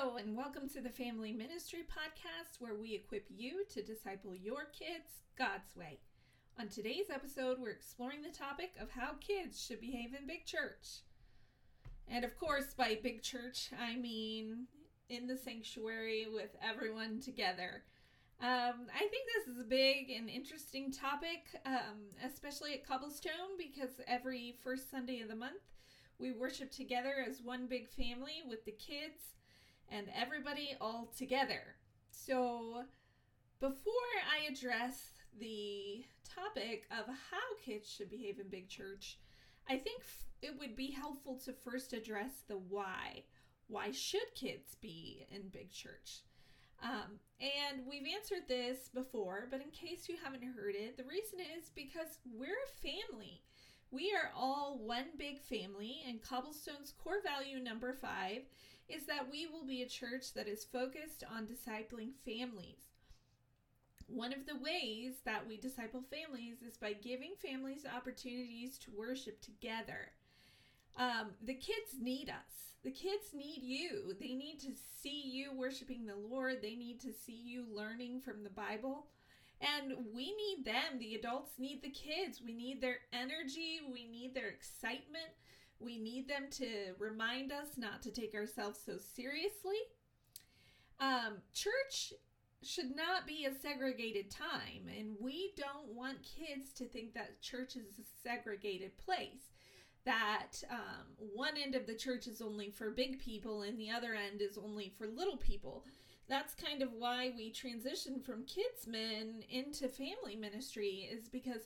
Hello, and welcome to the Family Ministry Podcast, where we equip you to disciple your kids God's way. On today's episode, we're exploring the topic of how kids should behave in big church. And of course, by big church, I mean in the sanctuary with everyone together. Um, I think this is a big and interesting topic, um, especially at Cobblestone, because every first Sunday of the month we worship together as one big family with the kids and everybody all together. So, before I address the topic of how kids should behave in big church, I think it would be helpful to first address the why. Why should kids be in big church? Um, and we've answered this before, but in case you haven't heard it, the reason is because we're a family. We are all one big family, and Cobblestone's core value number five is that we will be a church that is focused on discipling families. One of the ways that we disciple families is by giving families opportunities to worship together. Um, the kids need us. The kids need you. They need to see you worshiping the Lord. They need to see you learning from the Bible. And we need them. The adults need the kids. We need their energy. We need their excitement. We need them to remind us not to take ourselves so seriously. Um, church should not be a segregated time, and we don't want kids to think that church is a segregated place. That um, one end of the church is only for big people and the other end is only for little people. That's kind of why we transitioned from kidmin into family ministry, is because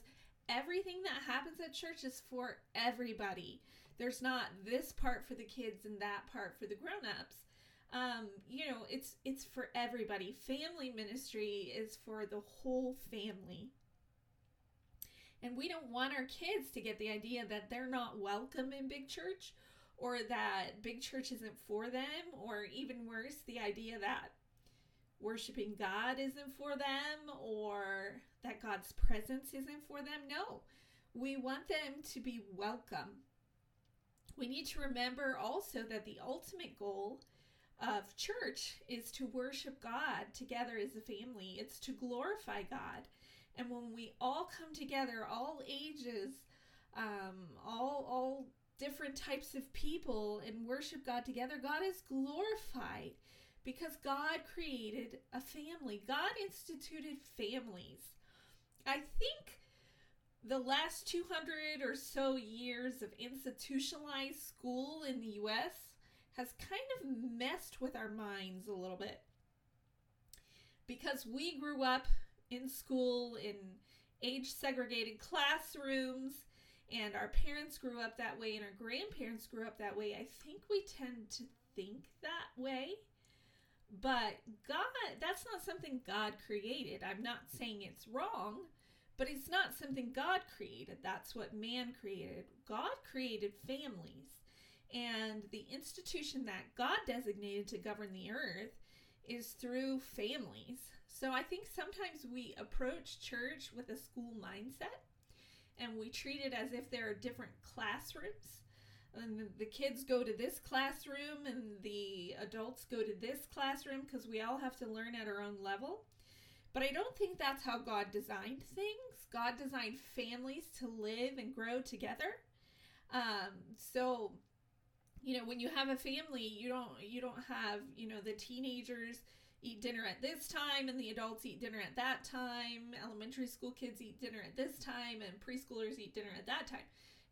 everything that happens at church is for everybody. There's not this part for the kids and that part for the grown-ups. Um, you know, it's it's for everybody. Family ministry is for the whole family. And we don't want our kids to get the idea that they're not welcome in big church or that big church isn't for them, or even worse, the idea that worshiping God isn't for them or that God's presence isn't for them. No, we want them to be welcome. We need to remember also that the ultimate goal of church is to worship God together as a family, it's to glorify God. And when we all come together, all ages, um, all, all different types of people, and worship God together, God is glorified because God created a family. God instituted families. I think the last 200 or so years of institutionalized school in the US has kind of messed with our minds a little bit. Because we grew up in school in age segregated classrooms and our parents grew up that way and our grandparents grew up that way, I think we tend to think that way. But God, that's not something God created. I'm not saying it's wrong. But it's not something God created. That's what man created. God created families. And the institution that God designated to govern the earth is through families. So I think sometimes we approach church with a school mindset and we treat it as if there are different classrooms. And the kids go to this classroom and the adults go to this classroom because we all have to learn at our own level. But I don't think that's how God designed things. God designed families to live and grow together. Um, so, you know, when you have a family, you don't you don't have you know the teenagers eat dinner at this time and the adults eat dinner at that time. Elementary school kids eat dinner at this time and preschoolers eat dinner at that time.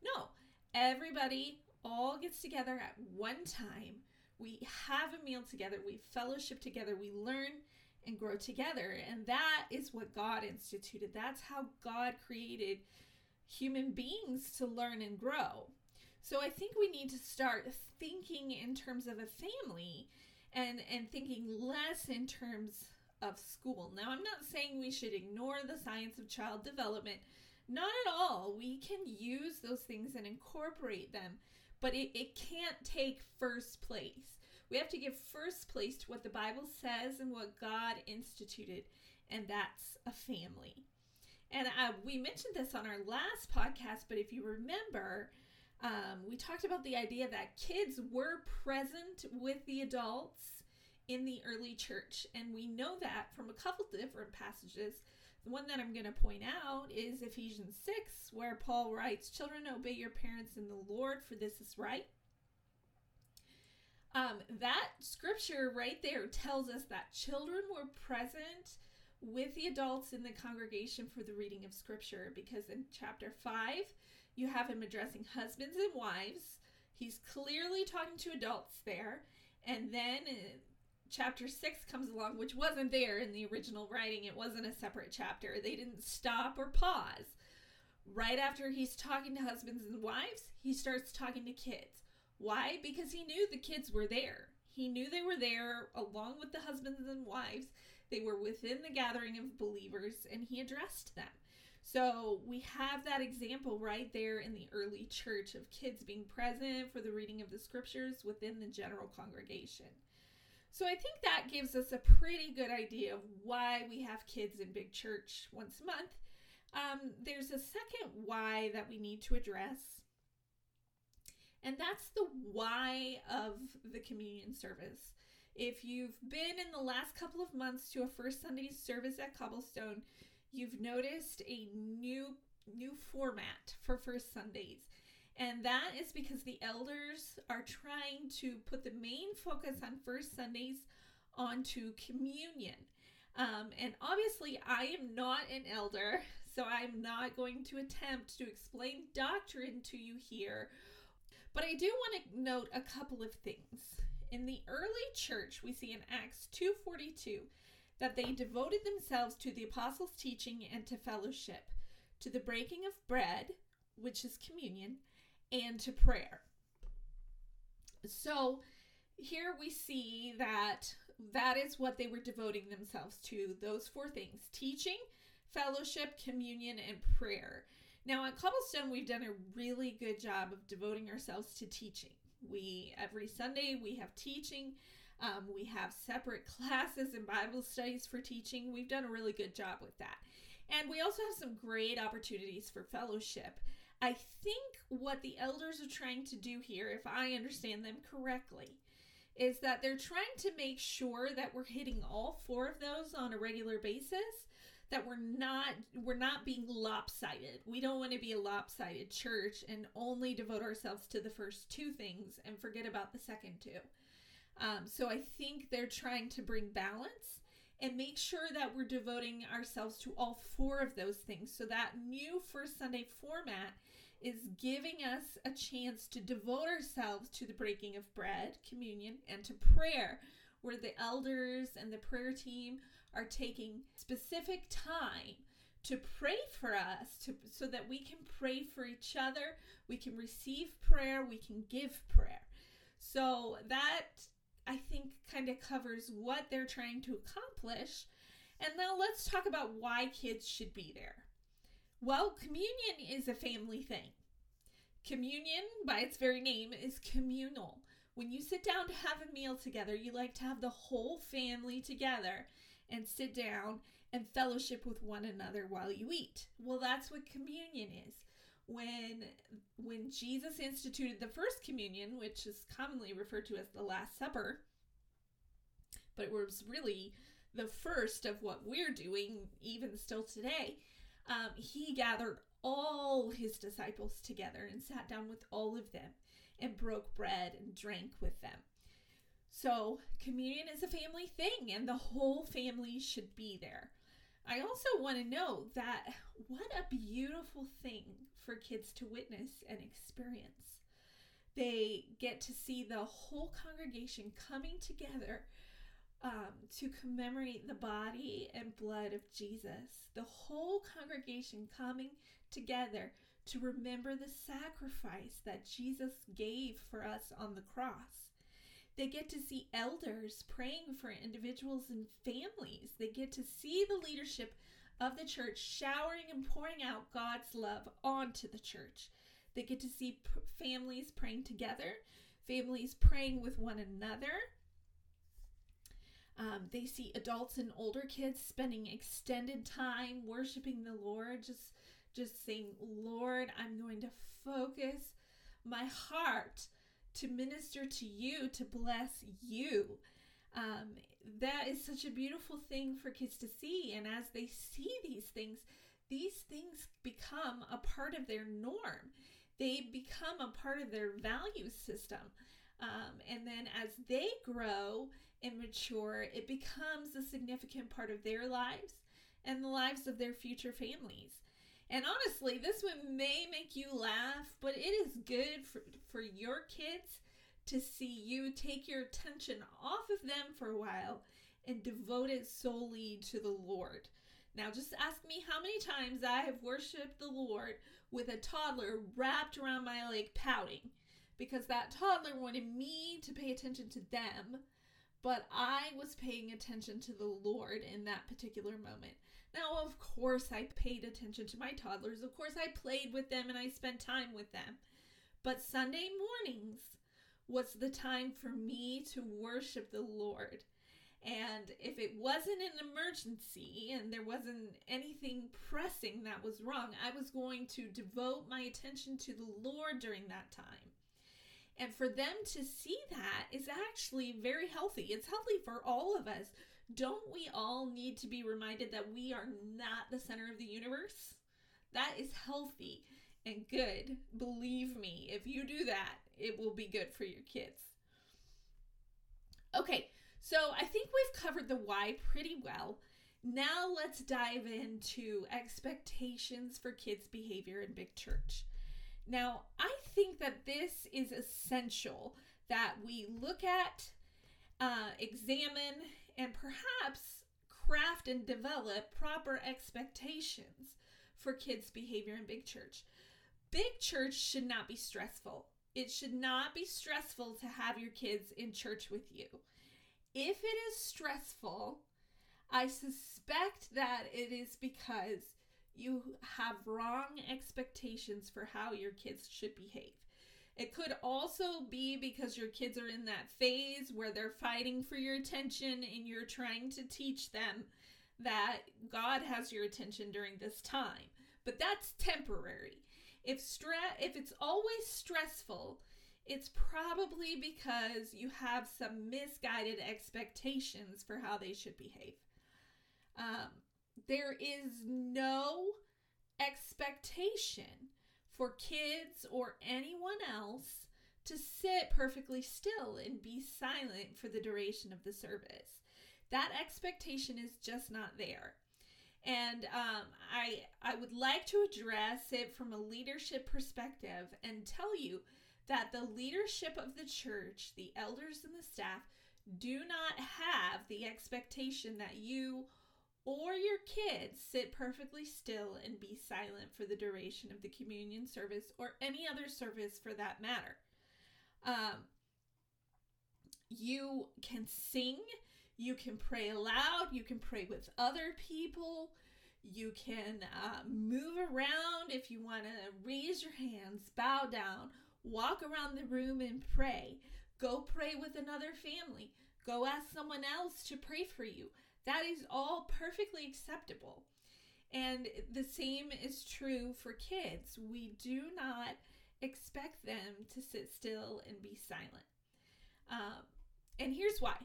No, everybody all gets together at one time. We have a meal together. We fellowship together. We learn and grow together. And that is what God instituted. That's how God created human beings to learn and grow. So I think we need to start thinking in terms of a family and and thinking less in terms of school. Now I'm not saying we should ignore the science of child development. Not at all. We can use those things and incorporate them, but it, it can't take first place. We have to give first place to what the Bible says and what God instituted, and that's a family. And uh, we mentioned this on our last podcast, but if you remember, um, we talked about the idea that kids were present with the adults in the early church. And we know that from a couple different passages. The one that I'm going to point out is Ephesians 6, where Paul writes, Children, obey your parents in the Lord, for this is right. Um, that scripture right there tells us that children were present with the adults in the congregation for the reading of scripture because in chapter 5 you have him addressing husbands and wives. He's clearly talking to adults there. And then uh, chapter 6 comes along which wasn't there in the original writing. It wasn't a separate chapter. They didn't stop or pause. Right after he's talking to husbands and wives he starts talking to kids why because he knew the kids were there he knew they were there along with the husbands and wives they were within the gathering of believers and he addressed them. So we have that example right there in the early church of kids being present for the reading of the scriptures within the general congregation. So I think that gives us a pretty good idea of why we have kids in big church once a month. Um, there's a second why that we need to address, and that's the why of the communion service. If you've been in the last couple of months to a First Sunday service at Cobblestone, you've noticed a new new format for First Sundays. And that is because the elders are trying to put the main focus on First Sundays onto communion. Um, and obviously, I am not an elder, so I'm not going to attempt to explain doctrine to you here. But I do want to note a couple of things. In the early church, we see in Acts 2:42 that they devoted themselves to the apostles' teaching and to fellowship, to the breaking of bread, which is communion, and to prayer. So, here we see that that is what they were devoting themselves to those four things teaching, fellowship, communion, and prayer. Now, at Cobblestone, we've done a really good job of devoting ourselves to teaching. We every Sunday we have teaching. Um, we have separate classes and Bible studies for teaching. We've done a really good job with that. And we also have some great opportunities for fellowship. I think what the elders are trying to do here, if I understand them correctly, is that they're trying to make sure that we're hitting all four of those on a regular basis that we're not we're not being lopsided. We don't want to be a lopsided church and only devote ourselves to the first two things and forget about the second two. Um, so I think they're trying to bring balance and make sure that we're devoting ourselves to all four of those things. So that new First Sunday format is giving us a chance to devote ourselves to the breaking of bread, communion, and to prayer, where the elders and the prayer team are taking specific time to pray for us to so that we can pray for each other we can receive prayer we can give prayer. So that i think kind of covers what they're trying to accomplish. And now let's talk about why kids should be there. Well communion is a family thing. Communion by its very name is communal. When you sit down to have a meal together you like to have the whole family together and sit down and fellowship with one another while you eat. Well, that's what communion is. When when Jesus instituted the first communion, which is commonly referred to as the last supper, but it was really the first of what we're doing even still today, um, he gathered all his disciples together and sat down with all of them and broke bread and drank with them. So, communion is a family thing, and the whole family should be there. I also want to know that what a beautiful thing for kids to witness and experience. They get to see the whole congregation coming together um, to commemorate the body and blood of Jesus. The whole congregation coming together to remember the sacrifice that Jesus gave for us on the cross. They get to see elders praying for individuals and families. They get to see the leadership of the church showering and pouring out God's love onto the church. They get to see p- families praying together, families praying with one another. Um, they see adults and older kids spending extended time worshiping the Lord, just just saying, "Lord, I'm going to focus my heart to minister to you, to bless you. Um, that is such a beautiful thing for kids to see. And as they see these things, these things become a part of their norm. They become a part of their value system. Um, and then as they grow and mature, it becomes a significant part of their lives and the lives of their future families. And honestly, this one may make you laugh, but it is good for, for your kids to see you take your attention off of them for a while and devote it solely to the Lord. Now, just ask me how many times I have worshiped the Lord with a toddler wrapped around my leg pouting because that toddler wanted me to pay attention to them, but I was paying attention to the Lord in that particular moment. Now, of course, I paid attention to my toddlers. Of course, I played with them and I spent time with them. But Sunday mornings was the time for me to worship the Lord. And if it wasn't an emergency and there wasn't anything pressing that was wrong, I was going to devote my attention to the Lord during that time. And for them to see that is actually very healthy. It's healthy for all of us. Don't we all need to be reminded that we are not the center of the universe? That is healthy and good. Believe me, if you do that, it will be good for your kids. Okay, so I think we've covered the why pretty well. Now let's dive into expectations for kids' behavior in big church. Now, I think that this is essential that we look at, uh, examine, and perhaps craft and develop proper expectations for kids' behavior in big church. Big church should not be stressful. It should not be stressful to have your kids in church with you. If it is stressful, I suspect that it is because you have wrong expectations for how your kids should behave. It could also be because your kids are in that phase where they're fighting for your attention and you're trying to teach them that God has your attention during this time. But that's temporary. If stress if it's always stressful, it's probably because you have some misguided expectations for how they should behave. Um, there is no expectation for kids or anyone else to sit perfectly still and be silent for the duration of the service. That expectation is just not there. And um, I I would like to address it from a leadership perspective and tell you that the leadership of the church, the elders and the staff, do not have the expectation that you or your kids sit perfectly still and be silent for the duration of the communion service or any other service for that matter. Um, you can sing, you can pray aloud, you can pray with other people, you can uh, move around if you want to raise your hands, bow down, walk around the room and pray. Go pray with another family. Go ask someone else to pray for you. That is all perfectly acceptable. And the same is true for kids. We do not expect them to sit still and be silent. Um, and here's why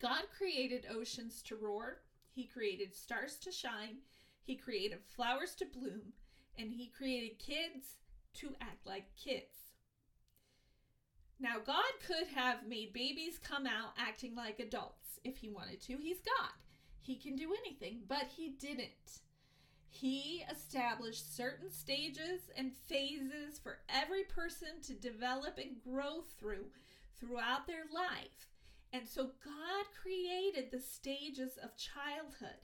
God created oceans to roar, He created stars to shine, He created flowers to bloom, and He created kids to act like kids. Now, God could have made babies come out acting like adults if He wanted to. He's God. He can do anything, but He didn't. He established certain stages and phases for every person to develop and grow through throughout their life. And so God created the stages of childhood.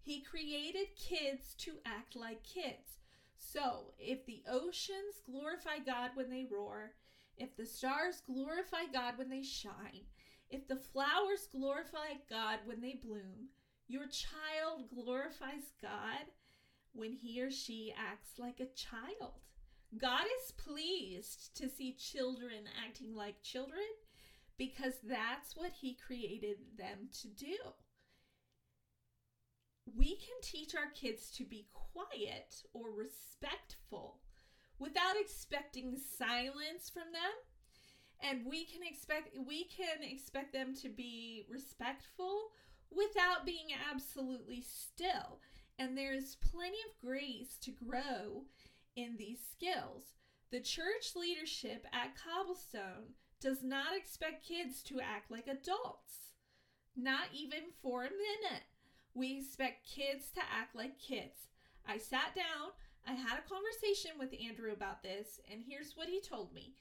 He created kids to act like kids. So if the oceans glorify God when they roar, if the stars glorify God when they shine, if the flowers glorify God when they bloom, your child glorifies God when he or she acts like a child. God is pleased to see children acting like children because that's what he created them to do. We can teach our kids to be quiet or respectful without expecting silence from them. And we can expect we can expect them to be respectful without being absolutely still. And there's plenty of grace to grow in these skills. The church leadership at Cobblestone does not expect kids to act like adults, not even for a minute. We expect kids to act like kids. I sat down, I had a conversation with Andrew about this, and here's what he told me.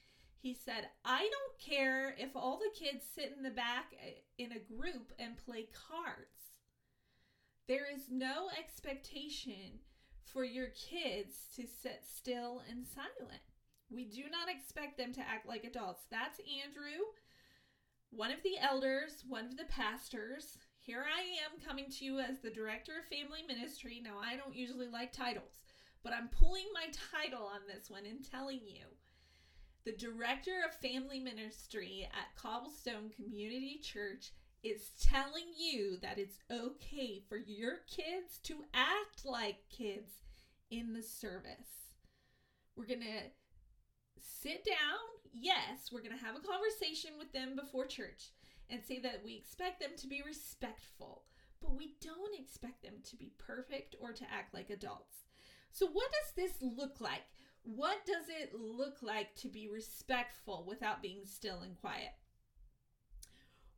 He said, I don't care if all the kids sit in the back eh, in a group and play cards. There is no expectation for your kids to sit still and silent. We do not expect them to act like adults. That's Andrew, one of the elders, one of the pastors. Here I am coming to you as the director of family ministry. Now, I don't usually like titles, but I'm pulling my title on this one and telling you the director of family ministry at Cobblestone Community Church is telling you that it's okay for your kids to act like kids in the service. We're going to sit down. Yes, we're going to have a conversation with them before church and say that we expect them to be respectful, but we don't expect them to be perfect or to act like adults. So, what does this look like? What does it look like to be respectful without being still and quiet?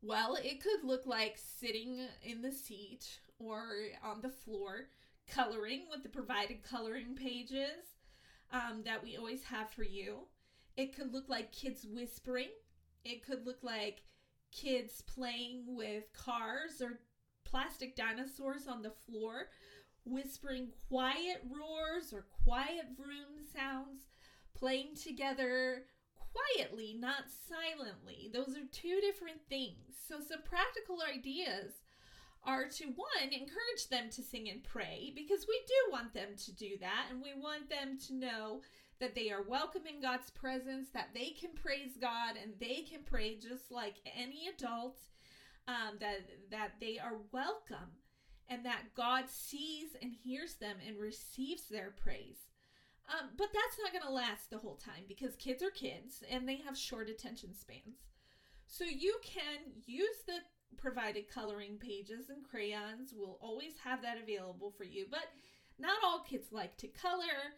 Well, it could look like sitting in the seat or on the floor, coloring with the provided coloring pages um, that we always have for you. It could look like kids whispering. It could look like kids playing with cars or plastic dinosaurs on the floor whispering quiet roars or quiet vroom sounds, playing together quietly, not silently. Those are two different things. So, some practical ideas are to one, encourage them to sing and pray because we do want them to do that and we want them to know that they are welcome in God's presence, that they can praise God and they can pray just like any adult, um, that, that they are welcome and that God sees and hears them and receives their praise. Um, but that's not going to last the whole time because kids are kids and they have short attention spans. So you can use the provided coloring pages and crayons. We'll always have that available for you, but not all kids like to color.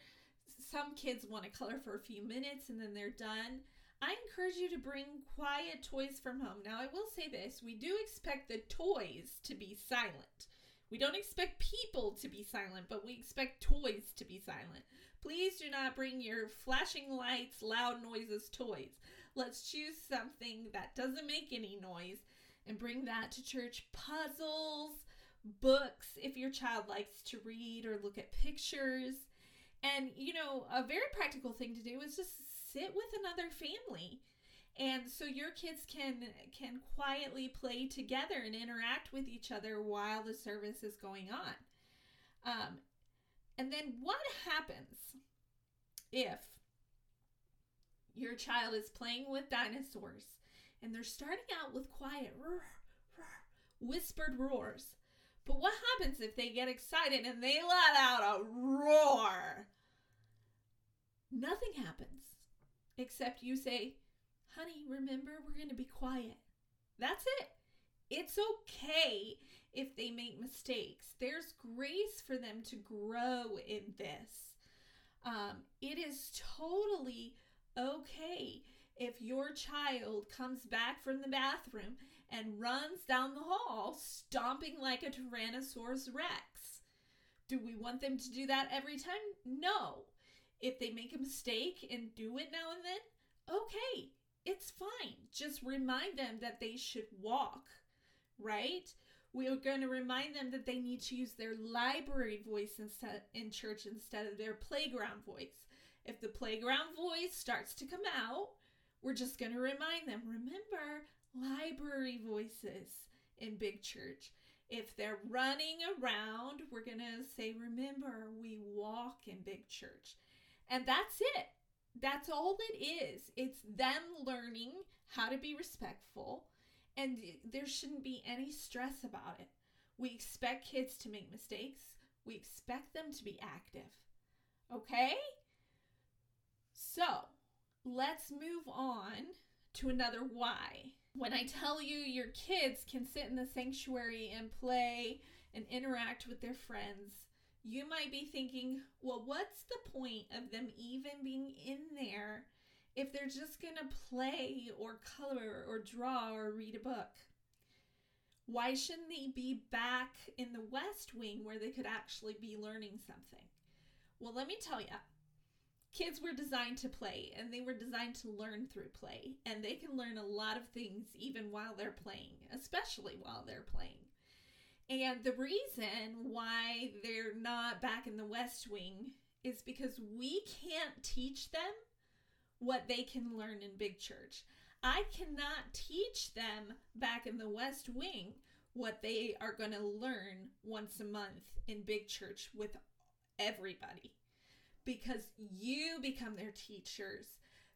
Some kids want to color for a few minutes and then they're done. I encourage you to bring quiet toys from home. Now, I will say this we do expect the toys to be silent. We don't expect people to be silent, but we expect toys to be silent. Please do not bring your flashing lights, loud noises, toys. Let's choose something that doesn't make any noise and bring that to church. Puzzles, books, if your child likes to read or look at pictures. And, you know, a very practical thing to do is just sit with another family and so your kids can can quietly play together and interact with each other while the service is going on. Um, and then what happens if your child is playing with dinosaurs and they're starting out with quiet roar, roar, whispered roars? But what happens if they get excited and they let out a roar? Nothing happens except you say honey, remember, we're going to be quiet. That's it. It's okay if they make mistakes. There's grace for them to grow in this. Um, it is totally okay if your child comes back from the bathroom and runs down the hall stomping like a Tyrannosaurus Rex. Do we want them to do that every time? No. If they make a mistake and do it now and then, okay, it's fine. Just remind them that they should walk, right? We are going to remind them that they need to use their library voice instead in church instead of their playground voice. If the playground voice starts to come out, we're just going to remind them, remember library voices in big church. If they're running around, we're going to say, remember, we walk in big church. And that's it. That's all it is. It's them learning how to be respectful, and there shouldn't be any stress about it. We expect kids to make mistakes, we expect them to be active. Okay? So, let's move on to another why. When I tell you your kids can sit in the sanctuary and play and interact with their friends, you might be thinking, well, what's the point of them even being in there if they're just going to play or color or draw or read a book? Why shouldn't they be back in the West Wing where they could actually be learning something? Well, let me tell you, kids were designed to play and they were designed to learn through play. And they can learn a lot of things even while they're playing, especially while they're playing. And the reason why they're not back in the West Wing is because we can't teach them what they can learn in big church. I cannot teach them back in the West Wing what they are going to learn once a month in big church with everybody because you become their teachers.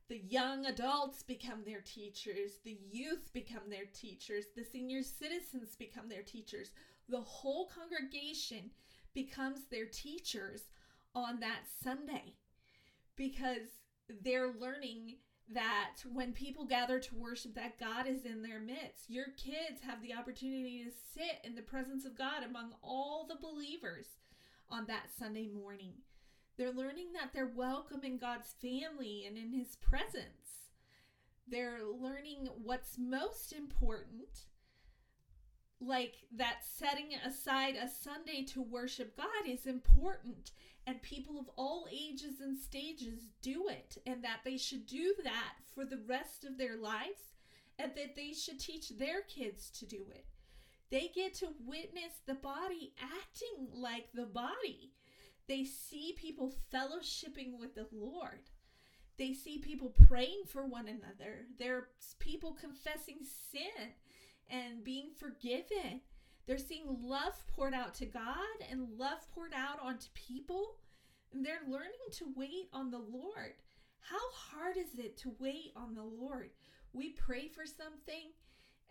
The young adults become their teachers. The youth become their teachers. The senior citizens become their teachers. The whole congregation becomes their teachers on that Sunday because they're learning that when people gather to worship that God is in their midst. Your kids have the opportunity to sit in the presence of God among all the believers on that Sunday morning. They're learning that they're welcome in God's family and in his presence. They're learning what's most important like that setting aside a Sunday to worship God is important and people of all ages and stages do it and that they should do that for the rest of their lives and that they should teach their kids to do it. They get to witness the body acting like the body. They see people fellowshipping with the Lord. They see people praying for one another. There's people confessing sin and being forgiven. They're seeing love poured out to God and love poured out onto people. And they're learning to wait on the Lord. How hard is it to wait on the Lord? We pray for something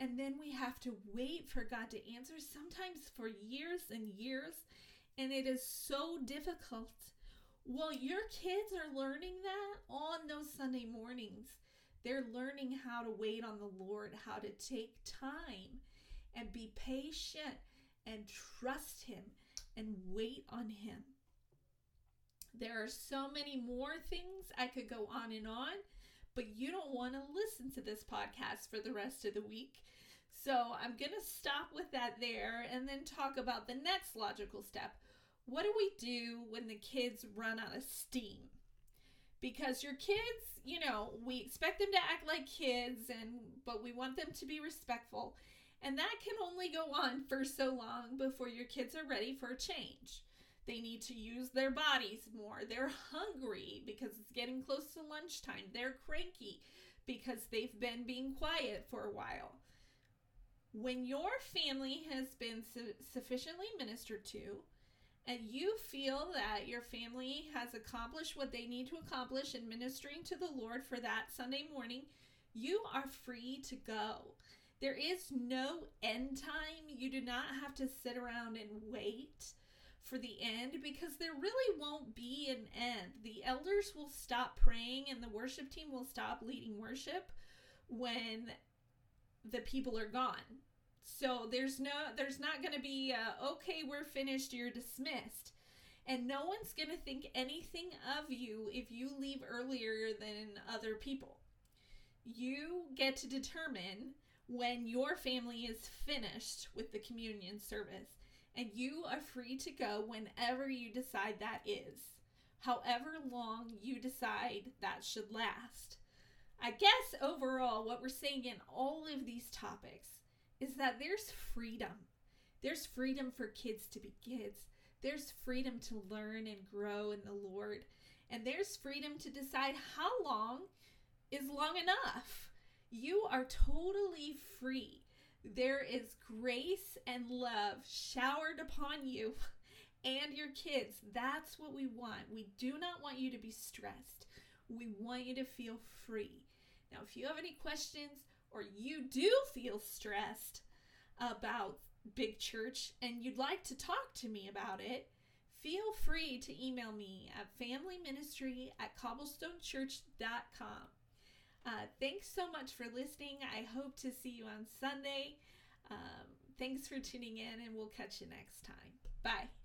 and then we have to wait for God to answer, sometimes for years and years. And it is so difficult. Well, your kids are learning that on those Sunday mornings. They're learning how to wait on the Lord, how to take time and be patient and trust Him and wait on Him. There are so many more things I could go on and on, but you don't want to listen to this podcast for the rest of the week. So I'm going to stop with that there and then talk about the next logical step. What do we do when the kids run out of steam? Because your kids you know, we expect them to act like kids and but we want them to be respectful. And that can only go on for so long before your kids are ready for a change. They need to use their bodies more. They're hungry because it's getting close to lunchtime. They're cranky because they've been being quiet for a while. When your family has been su- sufficiently ministered to, and you feel that your family has accomplished what they need to accomplish in ministering to the Lord for that Sunday morning, you are free to go. There is no end time. You do not have to sit around and wait for the end because there really won't be an end. The elders will stop praying and the worship team will stop leading worship when the people are gone. So there's no there's not going to be okay, we're finished, you're dismissed. And no one's going to think anything of you if you leave earlier than other people. You get to determine when your family is finished with the communion service, and you are free to go whenever you decide that is, however long you decide that should last. I guess overall, what we're saying in all of these topics is that there's freedom. There's freedom for kids to be kids. There's freedom to learn and grow in the Lord. And there's freedom to decide how long is long enough. You are totally free. There is grace and love showered upon you and your kids. That's what we want. We do not want you to be stressed. We want you to feel free. Now, if you have any questions, or you do feel stressed about big church and you'd like to talk to me about it, feel free to email me at familyministry at cobblestonechurch.com. Uh, thanks so much for listening. I hope to see you on Sunday. Um, thanks for tuning in, and we'll catch you next time. Bye.